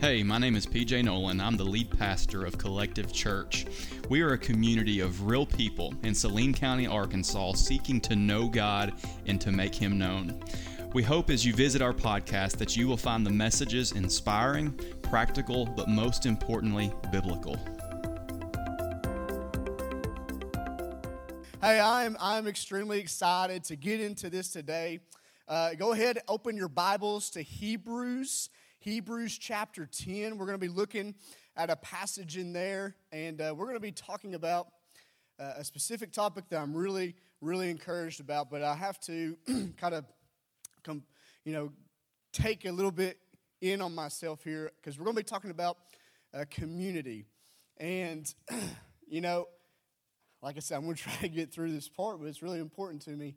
Hey, my name is PJ Nolan. I'm the lead pastor of Collective Church. We are a community of real people in Saline County, Arkansas, seeking to know God and to make Him known. We hope as you visit our podcast that you will find the messages inspiring, practical, but most importantly, biblical. Hey, I'm, I'm extremely excited to get into this today. Uh, go ahead, open your Bibles to Hebrews Hebrews chapter 10. We're going to be looking at a passage in there, and uh, we're going to be talking about uh, a specific topic that I'm really, really encouraged about. But I have to kind of, come, you know, take a little bit in on myself here because we're going to be talking about uh, community. And, you know, like I said, I'm going to try to get through this part, but it's really important to me.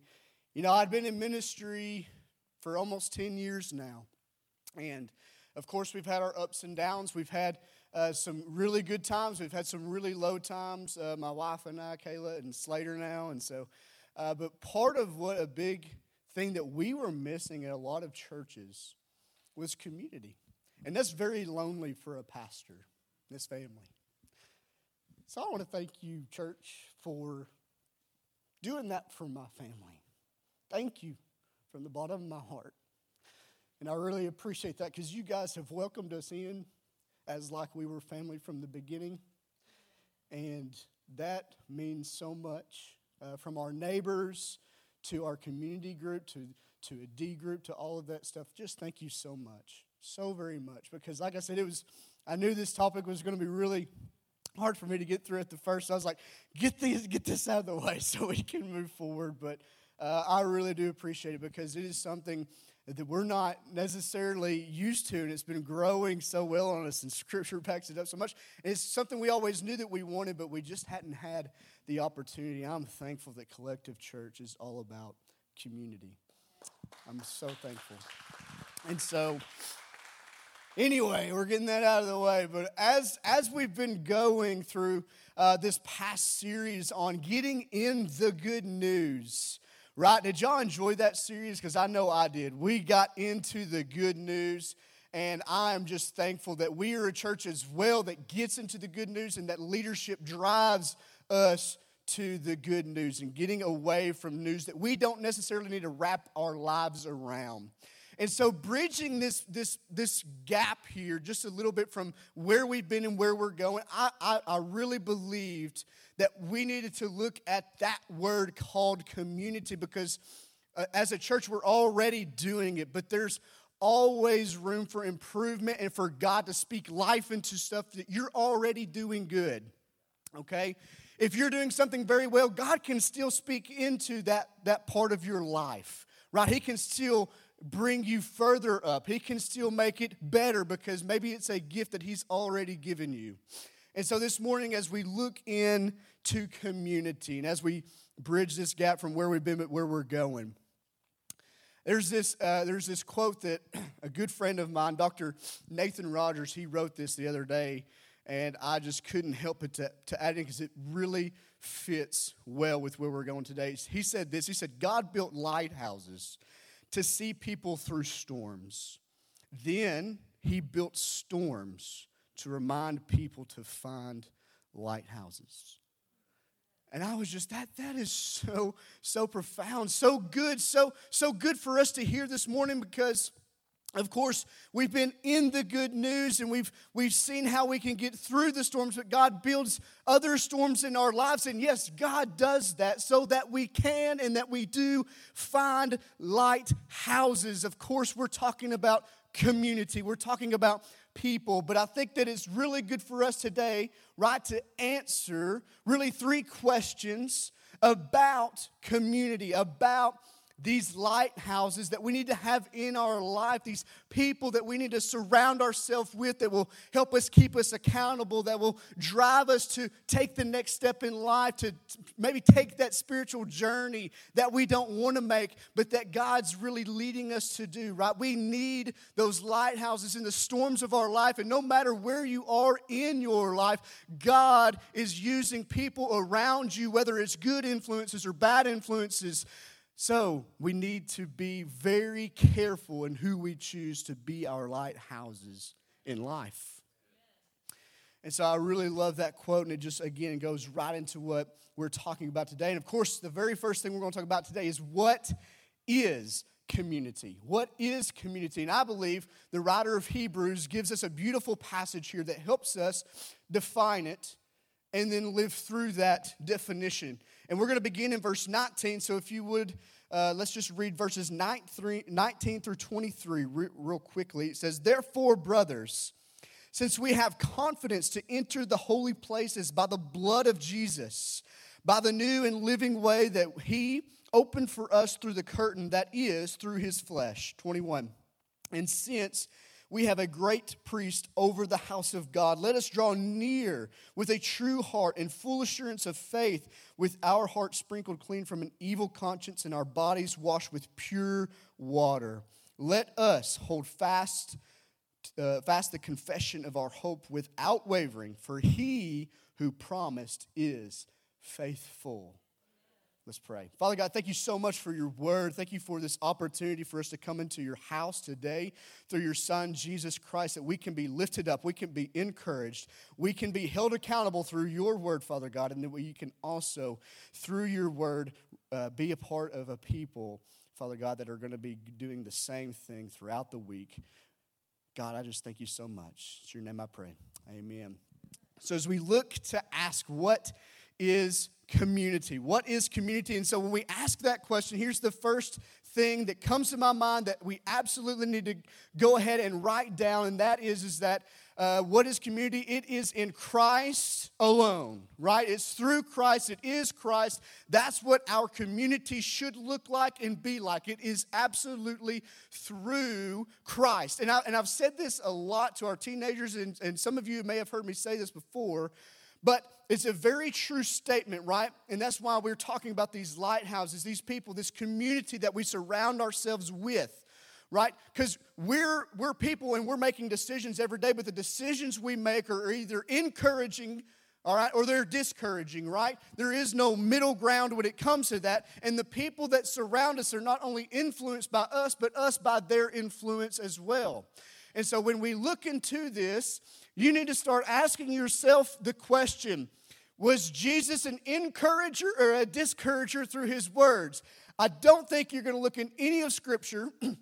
You know, I've been in ministry for almost 10 years now. And of course, we've had our ups and downs. We've had uh, some really good times. We've had some really low times. Uh, my wife and I, Kayla and Slater now, and so. Uh, but part of what a big thing that we were missing at a lot of churches was community, and that's very lonely for a pastor, this family. So I want to thank you, church, for doing that for my family. Thank you from the bottom of my heart. And I really appreciate that because you guys have welcomed us in as like we were family from the beginning. And that means so much uh, from our neighbors to our community group to, to a D group to all of that stuff. Just thank you so much, so very much. Because, like I said, it was, I knew this topic was going to be really hard for me to get through at the first. I was like, get this, get this out of the way so we can move forward. But uh, I really do appreciate it because it is something that we're not necessarily used to, and it's been growing so well on us, and Scripture backs it up so much. It's something we always knew that we wanted, but we just hadn't had the opportunity. I'm thankful that Collective Church is all about community. I'm so thankful. And so, anyway, we're getting that out of the way. But as as we've been going through uh, this past series on getting in the good news right? Did y'all enjoy that series? Because I know I did. We got into the good news, and I'm just thankful that we are a church as well that gets into the good news and that leadership drives us to the good news and getting away from news that we don't necessarily need to wrap our lives around. And so, bridging this, this, this gap here just a little bit from where we've been and where we're going, I, I, I really believed that we needed to look at that word called community because uh, as a church, we're already doing it, but there's always room for improvement and for God to speak life into stuff that you're already doing good. Okay? If you're doing something very well, God can still speak into that, that part of your life, right? He can still bring you further up. He can still make it better because maybe it's a gift that He's already given you. And so this morning, as we look into community and as we bridge this gap from where we've been but where we're going, there's this, uh, there's this quote that a good friend of mine, Dr. Nathan Rogers, he wrote this the other day, and I just couldn't help but to, to add it because it really fits well with where we're going today. He said this He said, God built lighthouses to see people through storms. Then he built storms to remind people to find lighthouses. And I was just that that is so so profound, so good, so so good for us to hear this morning because of course, we've been in the good news and we've, we've seen how we can get through the storms, but God builds other storms in our lives. And yes, God does that so that we can and that we do find lighthouses. Of course, we're talking about community, we're talking about people, but I think that it's really good for us today, right, to answer really three questions about community, about these lighthouses that we need to have in our life, these people that we need to surround ourselves with that will help us keep us accountable, that will drive us to take the next step in life, to maybe take that spiritual journey that we don't want to make, but that God's really leading us to do, right? We need those lighthouses in the storms of our life, and no matter where you are in your life, God is using people around you, whether it's good influences or bad influences so we need to be very careful in who we choose to be our lighthouses in life. And so I really love that quote, and it just, again, goes right into what we're talking about today. And of course, the very first thing we're going to talk about today is what is community? What is community? And I believe the writer of Hebrews gives us a beautiful passage here that helps us define it and then live through that definition. And we're going to begin in verse 19. So if you would, uh, let's just read verses 19 through 23 real quickly. It says, Therefore, brothers, since we have confidence to enter the holy places by the blood of Jesus, by the new and living way that he opened for us through the curtain that is through his flesh. 21. And since we have a great priest over the house of God. Let us draw near with a true heart and full assurance of faith, with our hearts sprinkled clean from an evil conscience and our bodies washed with pure water. Let us hold fast, uh, fast the confession of our hope without wavering, for he who promised is faithful. Let's pray. Father God, thank you so much for your word. Thank you for this opportunity for us to come into your house today through your son, Jesus Christ, that we can be lifted up, we can be encouraged, we can be held accountable through your word, Father God, and that we can also, through your word, uh, be a part of a people, Father God, that are going to be doing the same thing throughout the week. God, I just thank you so much. It's your name I pray. Amen. So as we look to ask what is community? What is community? And so when we ask that question, here's the first thing that comes to my mind that we absolutely need to go ahead and write down, and that is, is that uh, what is community? It is in Christ alone, right? It's through Christ. It is Christ. That's what our community should look like and be like. It is absolutely through Christ. And, I, and I've said this a lot to our teenagers, and, and some of you may have heard me say this before, but it's a very true statement, right? And that's why we're talking about these lighthouses, these people, this community that we surround ourselves with, right? Because we're, we're people and we're making decisions every day, but the decisions we make are either encouraging, all right, or they're discouraging, right? There is no middle ground when it comes to that. And the people that surround us are not only influenced by us, but us by their influence as well. And so when we look into this, you need to start asking yourself the question Was Jesus an encourager or a discourager through his words? I don't think you're going to look in any of Scripture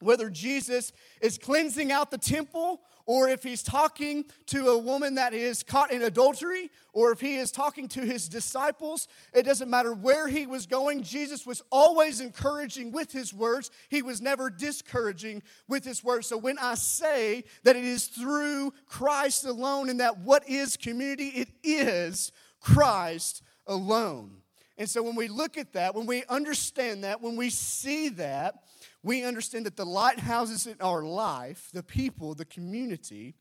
whether Jesus is cleansing out the temple or if he's talking to a woman that is caught in adultery, or if he is talking to his disciples, it doesn't matter where he was going. Jesus was always encouraging with his words, he was never discouraging with his words. So when I say that it is through Christ alone and that what is community, it is Christ alone. And so when we look at that, when we understand that, when we see that, we understand that the lighthouses in our life, the people, the community,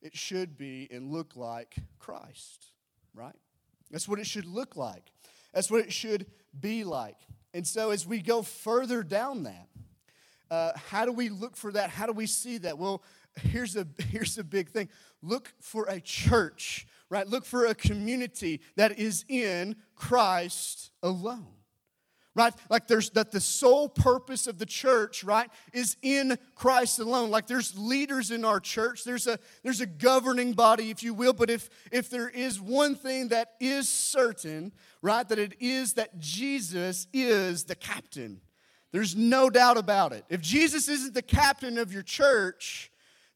it should be and look like Christ, right? That's what it should look like. That's what it should be like. And so as we go further down that, uh, how do we look for that? How do we see that? Well, here's a here's a big thing. Look for a church, right? Look for a community that is in Christ alone right? Like there's that the sole purpose of the church, right, is in Christ alone. Like there's leaders in our church, there's a there's a governing body, if you will. But if if there is one thing that is certain, right, that it is that Jesus is the captain. There's no doubt about it. If Jesus isn't the captain of your church,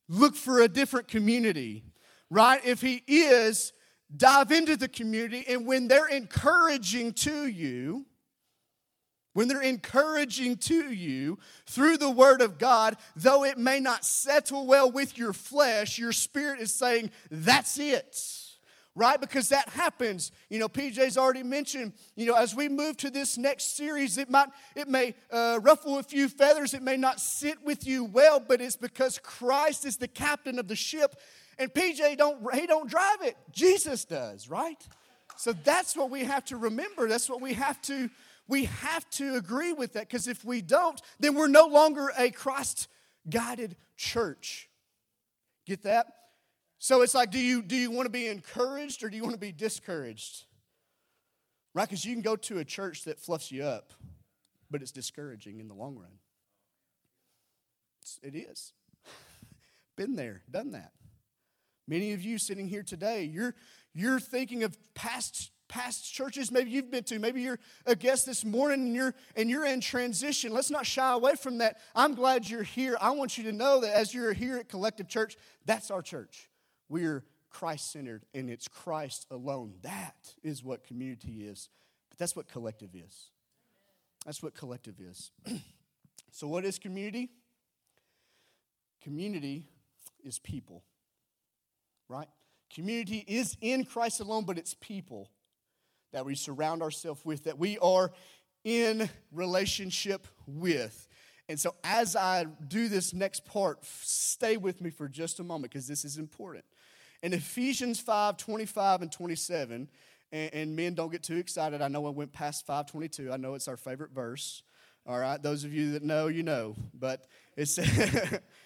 look for a different community, right? If he is, dive into the community, and when they're encouraging to you, when they're encouraging to you through the Word of God, though it may not settle well with your flesh, your spirit is saying, That's it. Right? Because that happens. You know, PJ's already mentioned, you know, as we move to this next series, it might, it may uh, ruffle a few feathers, it may not sit with you well, but it's because Christ is the captain of the ship, and PJ don't, he don't drive it. Jesus does, right? So that's what we have to remember. That's what we have to we have to agree with that because if we don't, then we're no longer a Christ guided church. Get that? So it's like, do you, do you want to be encouraged or do you want to be discouraged? Right? Because you can go to a church that fluffs you up, but it's discouraging in the long run. It's, it is. been there, done that. Many of you sitting here today, you're, you're thinking of past past churches maybe you've been to maybe you're a guest this morning and you're and you're in transition. Let's not shy away from that. I'm glad you're here. I want you to know that as you're here at collective church that's our church. We're christ-centered and it's christ alone. That is what community is. But that's what collective is. That's what collective is. So what is community? Community is people right? Community is in christ alone but it's people that we surround ourselves with, that we are in relationship with. And so, as I do this next part, stay with me for just a moment because this is important. In Ephesians 5 25 and 27, and, and men don't get too excited. I know I went past 522. I know it's our favorite verse. All right, those of you that know, you know. But it's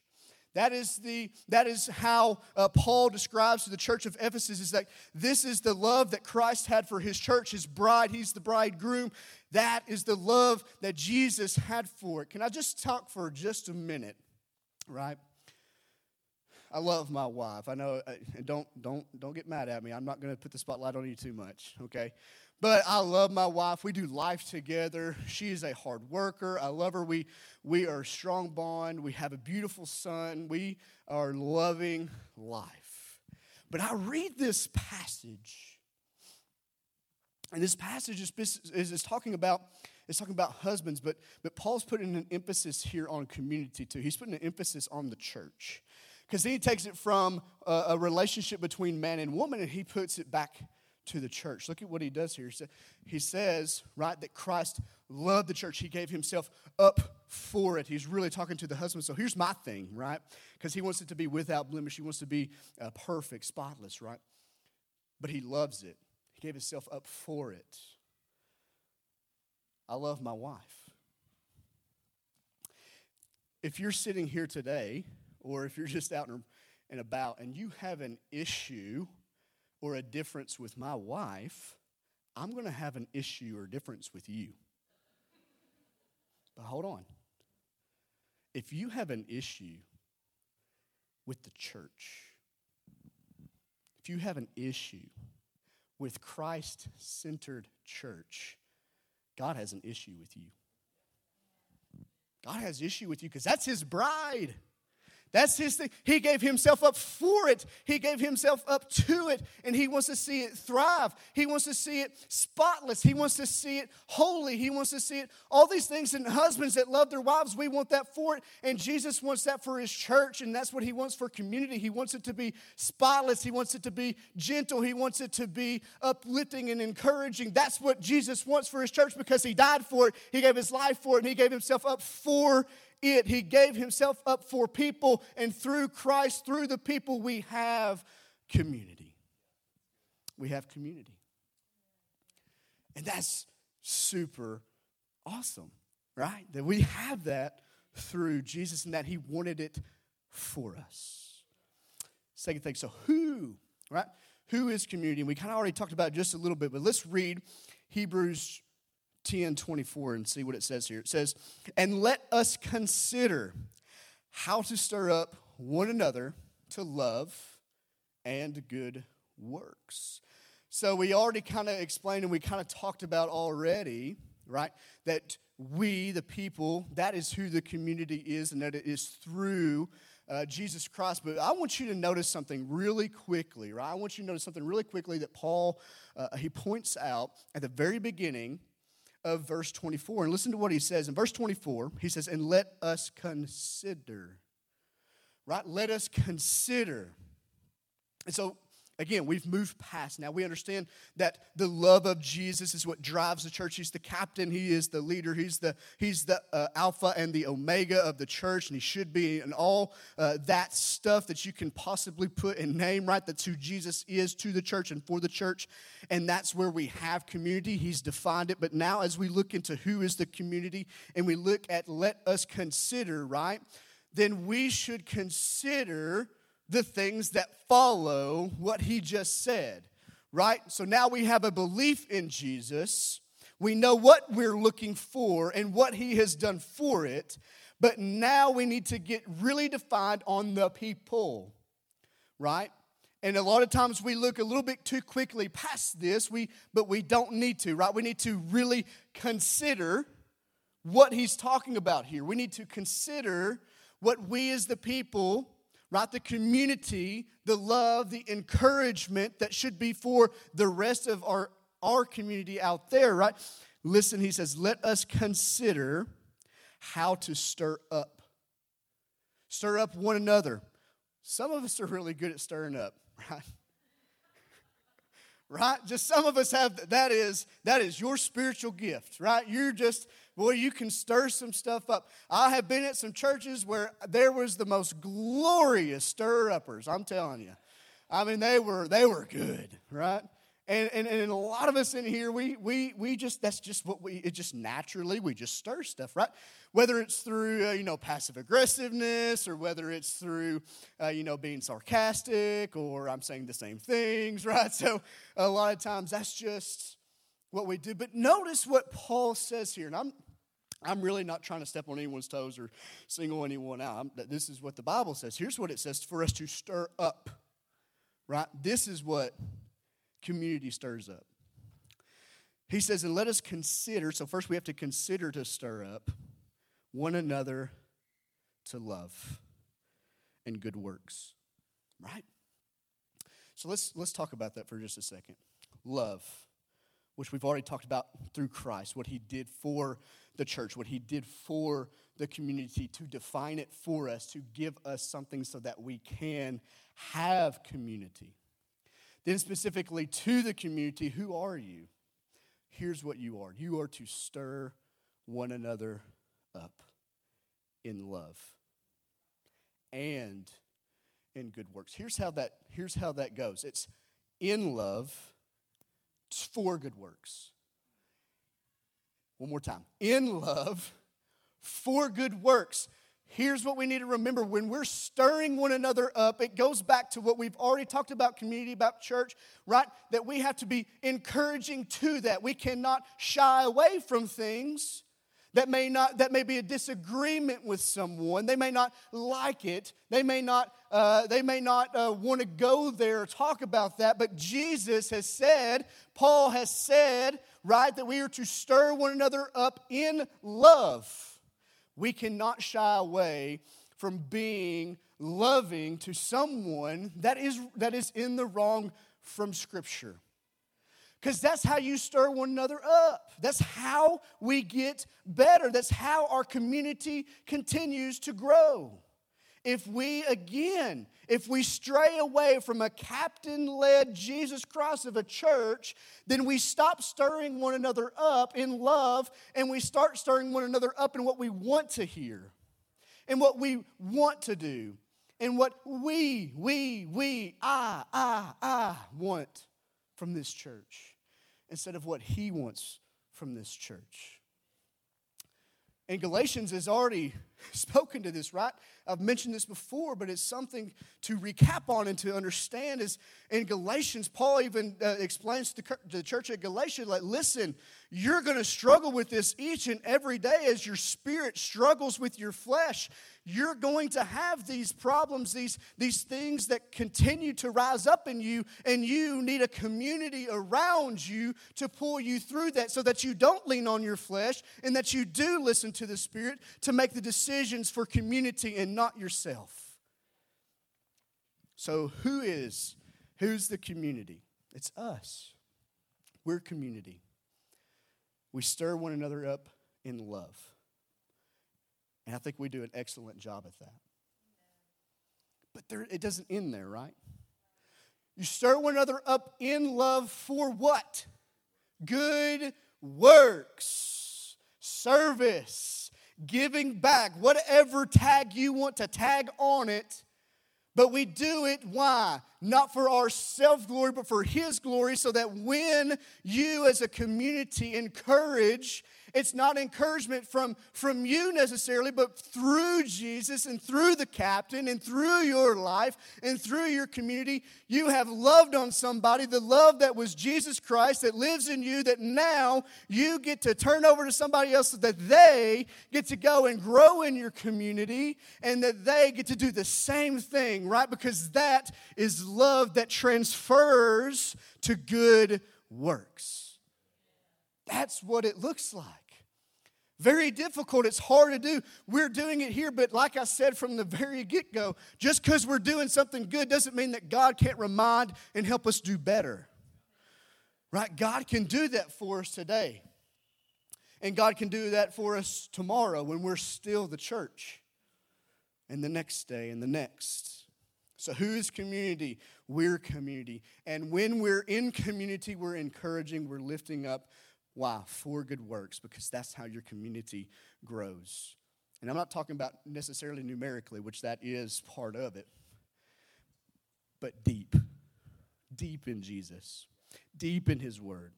That is, the, that is how uh, Paul describes to the church of Ephesus is that this is the love that Christ had for his church, his bride. He's the bridegroom. That is the love that Jesus had for it. Can I just talk for just a minute, right? I love my wife. I know, uh, don't, don't, don't get mad at me. I'm not going to put the spotlight on you too much, okay? But I love my wife. We do life together. She is a hard worker. I love her. We, we are a strong bond. We have a beautiful son. We are loving life. But I read this passage, and this passage is, is, talking about it's talking about husbands, but, but Paul's putting an emphasis here on community too. He's putting an emphasis on the church. Because he takes it from a, a relationship between man and woman and he puts it back to the church. Look at what he does here. He says, right, that Christ loved the church. He gave himself up for it. He's really talking to the husband. So here's my thing, right? Because he wants it to be without blemish. He wants to be uh, perfect, spotless, right? But he loves it. He gave himself up for it. I love my wife. If you're sitting here today, or if you're just out and about and you have an issue or a difference with my wife, I'm going to have an issue or difference with you. But hold on. If you have an issue with the church, if you have an issue with Christ centered church, God has an issue with you. God has issue with you because that's his bride. That's his thing. He gave himself up for it. He gave himself up to it, and he wants to see it thrive. He wants to see it spotless. He wants to see it holy. He wants to see it all these things. And husbands that love their wives, we want that for it. And Jesus wants that for his church, and that's what he wants for community. He wants it to be spotless. He wants it to be gentle. He wants it to be uplifting and encouraging. That's what Jesus wants for his church because he died for it. He gave his life for it, and he gave himself up for it. He gave himself up for people, and through Christ, through the people, we have community. We have community. And that's super awesome, right? That we have that through Jesus and that he wanted it for us. Second thing, so who, right? Who is community? And we kind of already talked about just a little bit, but let's read Hebrews 10 24 and see what it says here. It says, And let us consider how to stir up one another to love and good works. So we already kind of explained and we kind of talked about already, right? That we, the people, that is who the community is, and that it is through uh, Jesus Christ. But I want you to notice something really quickly, right? I want you to notice something really quickly that Paul uh, he points out at the very beginning of verse 24. And listen to what he says. In verse 24, he says, And let us consider. Right? Let us consider. And so Again, we've moved past. Now we understand that the love of Jesus is what drives the church. He's the captain. He is the leader. He's the he's the uh, alpha and the omega of the church, and he should be. And all uh, that stuff that you can possibly put in name, right? That's who Jesus is to the church and for the church, and that's where we have community. He's defined it. But now, as we look into who is the community, and we look at let us consider, right? Then we should consider the things that follow what he just said, right? So now we have a belief in Jesus. We know what we're looking for and what he has done for it. But now we need to get really defined on the people, right? And a lot of times we look a little bit too quickly past this, we, but we don't need to, right? We need to really consider what he's talking about here. We need to consider what we as the people right? The community, the love, the encouragement that should be for the rest of our, our community out there, right? Listen, he says, let us consider how to stir up. Stir up one another. Some of us are really good at stirring up, right? right? Just some of us have that is that is your spiritual gift, right? You're just boy, you can stir some stuff up. I have been at some churches where there was the most glorious stir uppers. I'm telling you. I mean, they were they were good, right? And, and, and a lot of us in here, we, we, we just, that's just what we, it just naturally, we just stir stuff, right? Whether it's through, uh, you know, passive aggressiveness or whether it's through, uh, you know, being sarcastic or I'm saying the same things, right? So a lot of times that's just what we do. But notice what Paul says here. And I'm, I'm really not trying to step on anyone's toes or single anyone out. I'm, this is what the Bible says. Here's what it says for us to stir up, right? This is what community stirs up. He says, and let us consider, so first we have to consider to stir up one another to love and good works, right? So let's, let's talk about that for just a second. Love which we've already talked about through Christ, what he did for the church, what he did for the community to define it for us, to give us something so that we can have community. Then, specifically to the community, who are you? Here's what you are you are to stir one another up in love and in good works. Here's how that, here's how that goes it's in love for good works. One more time. In love for good works. Here's what we need to remember when we're stirring one another up, it goes back to what we've already talked about community, about church, right? That we have to be encouraging to that. We cannot shy away from things that may not that may be a disagreement with someone. They may not like it. They may not uh, they may not uh, want to go there or talk about that. But jesus has said paul has said right that we are to stir one another up in love. We cannot shy away from being loving to someone that is that is in the wrong from scripture because that's how you stir one another up. That's how we get better. That's how our community continues to grow. If we, again, if we stray away from a captain led Jesus Christ of a church, then we stop stirring one another up in love and we start stirring one another up in what we want to hear and what we want to do and what we, we, we, I, I, I want from this church instead of what he wants from this church. And Galatians has already spoken to this, right? I've mentioned this before, but it's something to recap on and to understand. Is in Galatians, Paul even uh, explains to the church at Galatia, like, listen, you're going to struggle with this each and every day as your spirit struggles with your flesh you're going to have these problems, these, these things that continue to rise up in you, and you need a community around you to pull you through that so that you don't lean on your flesh and that you do listen to the Spirit to make the decisions for community and not yourself. So, who is, who's the community? It's us. We're community. We stir one another up in love. And I think we do an excellent job at that. But there, it doesn't end there, right? You stir one another up in love for what? Good works, service, giving back, whatever tag you want to tag on it. But we do it, why? Not for our self glory, but for His glory, so that when you as a community encourage it's not encouragement from, from you necessarily, but through Jesus and through the captain and through your life and through your community, you have loved on somebody, the love that was Jesus Christ that lives in you, that now you get to turn over to somebody else so that they get to go and grow in your community and that they get to do the same thing, right? Because that is love that transfers to good works. That's what it looks like. Very difficult. It's hard to do. We're doing it here, but like I said from the very get go, just because we're doing something good doesn't mean that God can't remind and help us do better. Right? God can do that for us today. And God can do that for us tomorrow when we're still the church. And the next day and the next. So, who is community? We're community. And when we're in community, we're encouraging, we're lifting up, why? For good works, because that's how your community grows. And I'm not talking about necessarily numerically, which that is part of it, but deep. Deep in Jesus, deep in His Word.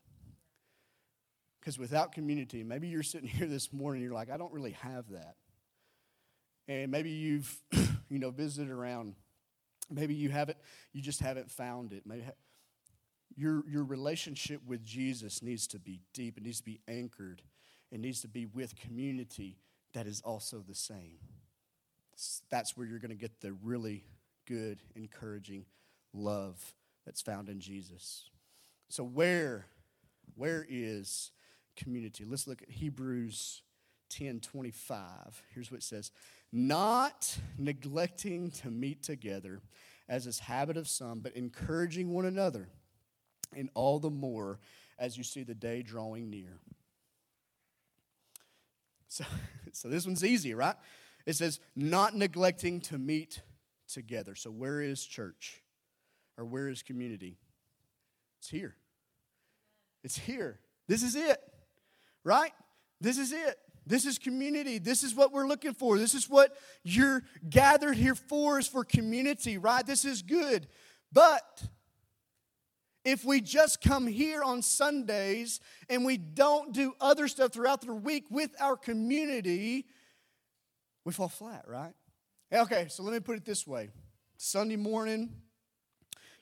Because without community, maybe you're sitting here this morning, you're like, I don't really have that. And maybe you've, you know, visited around. Maybe you haven't, you just haven't found it. Maybe your, your relationship with Jesus needs to be deep, it needs to be anchored, it needs to be with community that is also the same. That's where you're going to get the really good, encouraging love that's found in Jesus. So, where, where is community? Let's look at Hebrews 10 25. Here's what it says Not neglecting to meet together, as is habit of some, but encouraging one another and all the more as you see the day drawing near. So, so this one's easy, right? It says, not neglecting to meet together. So, where is church? Or where is community? It's here. It's here. This is it, right? This is it. This is community. This is what we're looking for. This is what you're gathered here for is for community, right? This is good. But if we just come here on Sundays and we don't do other stuff throughout the week with our community, we fall flat, right? Okay, so let me put it this way Sunday morning,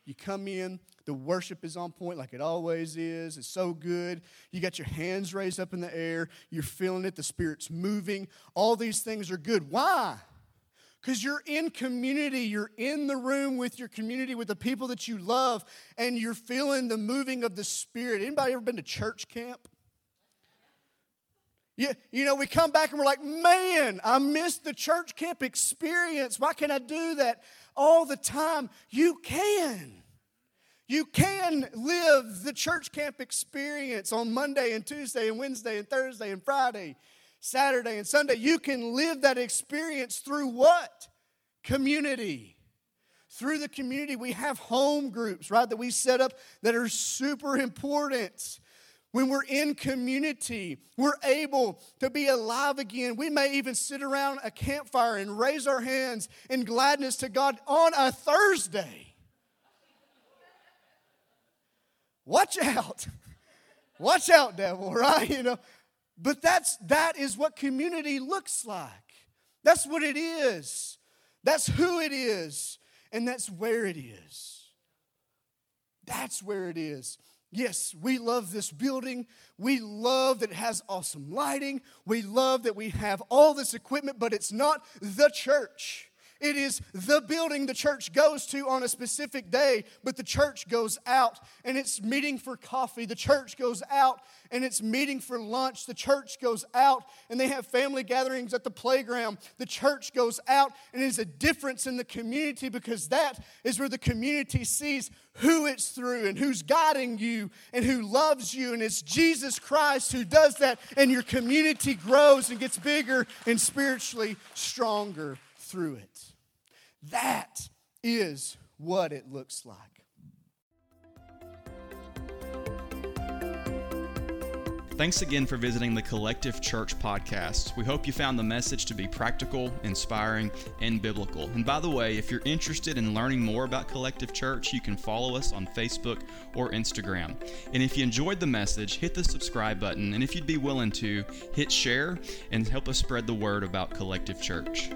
you come in, the worship is on point like it always is. It's so good. You got your hands raised up in the air, you're feeling it, the Spirit's moving. All these things are good. Why? Because you're in community. You're in the room with your community, with the people that you love, and you're feeling the moving of the Spirit. Anybody ever been to church camp? Yeah, you know, we come back and we're like, man, I missed the church camp experience. Why can't I do that all the time? You can. You can live the church camp experience on Monday and Tuesday and Wednesday and Thursday and Friday. Saturday and Sunday. You can live that experience through what? Community. Through the community, we have home groups, right, that we set up that are super important. When we're in community, we're able to be alive again. We may even sit around a campfire and raise our hands in gladness to God on a Thursday. Watch out. Watch out, devil, right? You know, but that's that is what community looks like. That's what it is. That's who it is. And that's where it is. That's where it is. Yes, we love this building. We love that it has awesome lighting. We love that we have all this equipment, but it's not the church. It is the building the church goes to on a specific day, but the church goes out and it's meeting for coffee. The church goes out and it's meeting for lunch. The church goes out and they have family gatherings at the playground. The church goes out and it's a difference in the community because that is where the community sees who it's through and who's guiding you and who loves you. And it's Jesus Christ who does that, and your community grows and gets bigger and spiritually stronger through it. That is what it looks like. Thanks again for visiting the Collective Church podcast. We hope you found the message to be practical, inspiring, and biblical. And by the way, if you're interested in learning more about Collective Church, you can follow us on Facebook or Instagram. And if you enjoyed the message, hit the subscribe button. And if you'd be willing to, hit share and help us spread the word about Collective Church.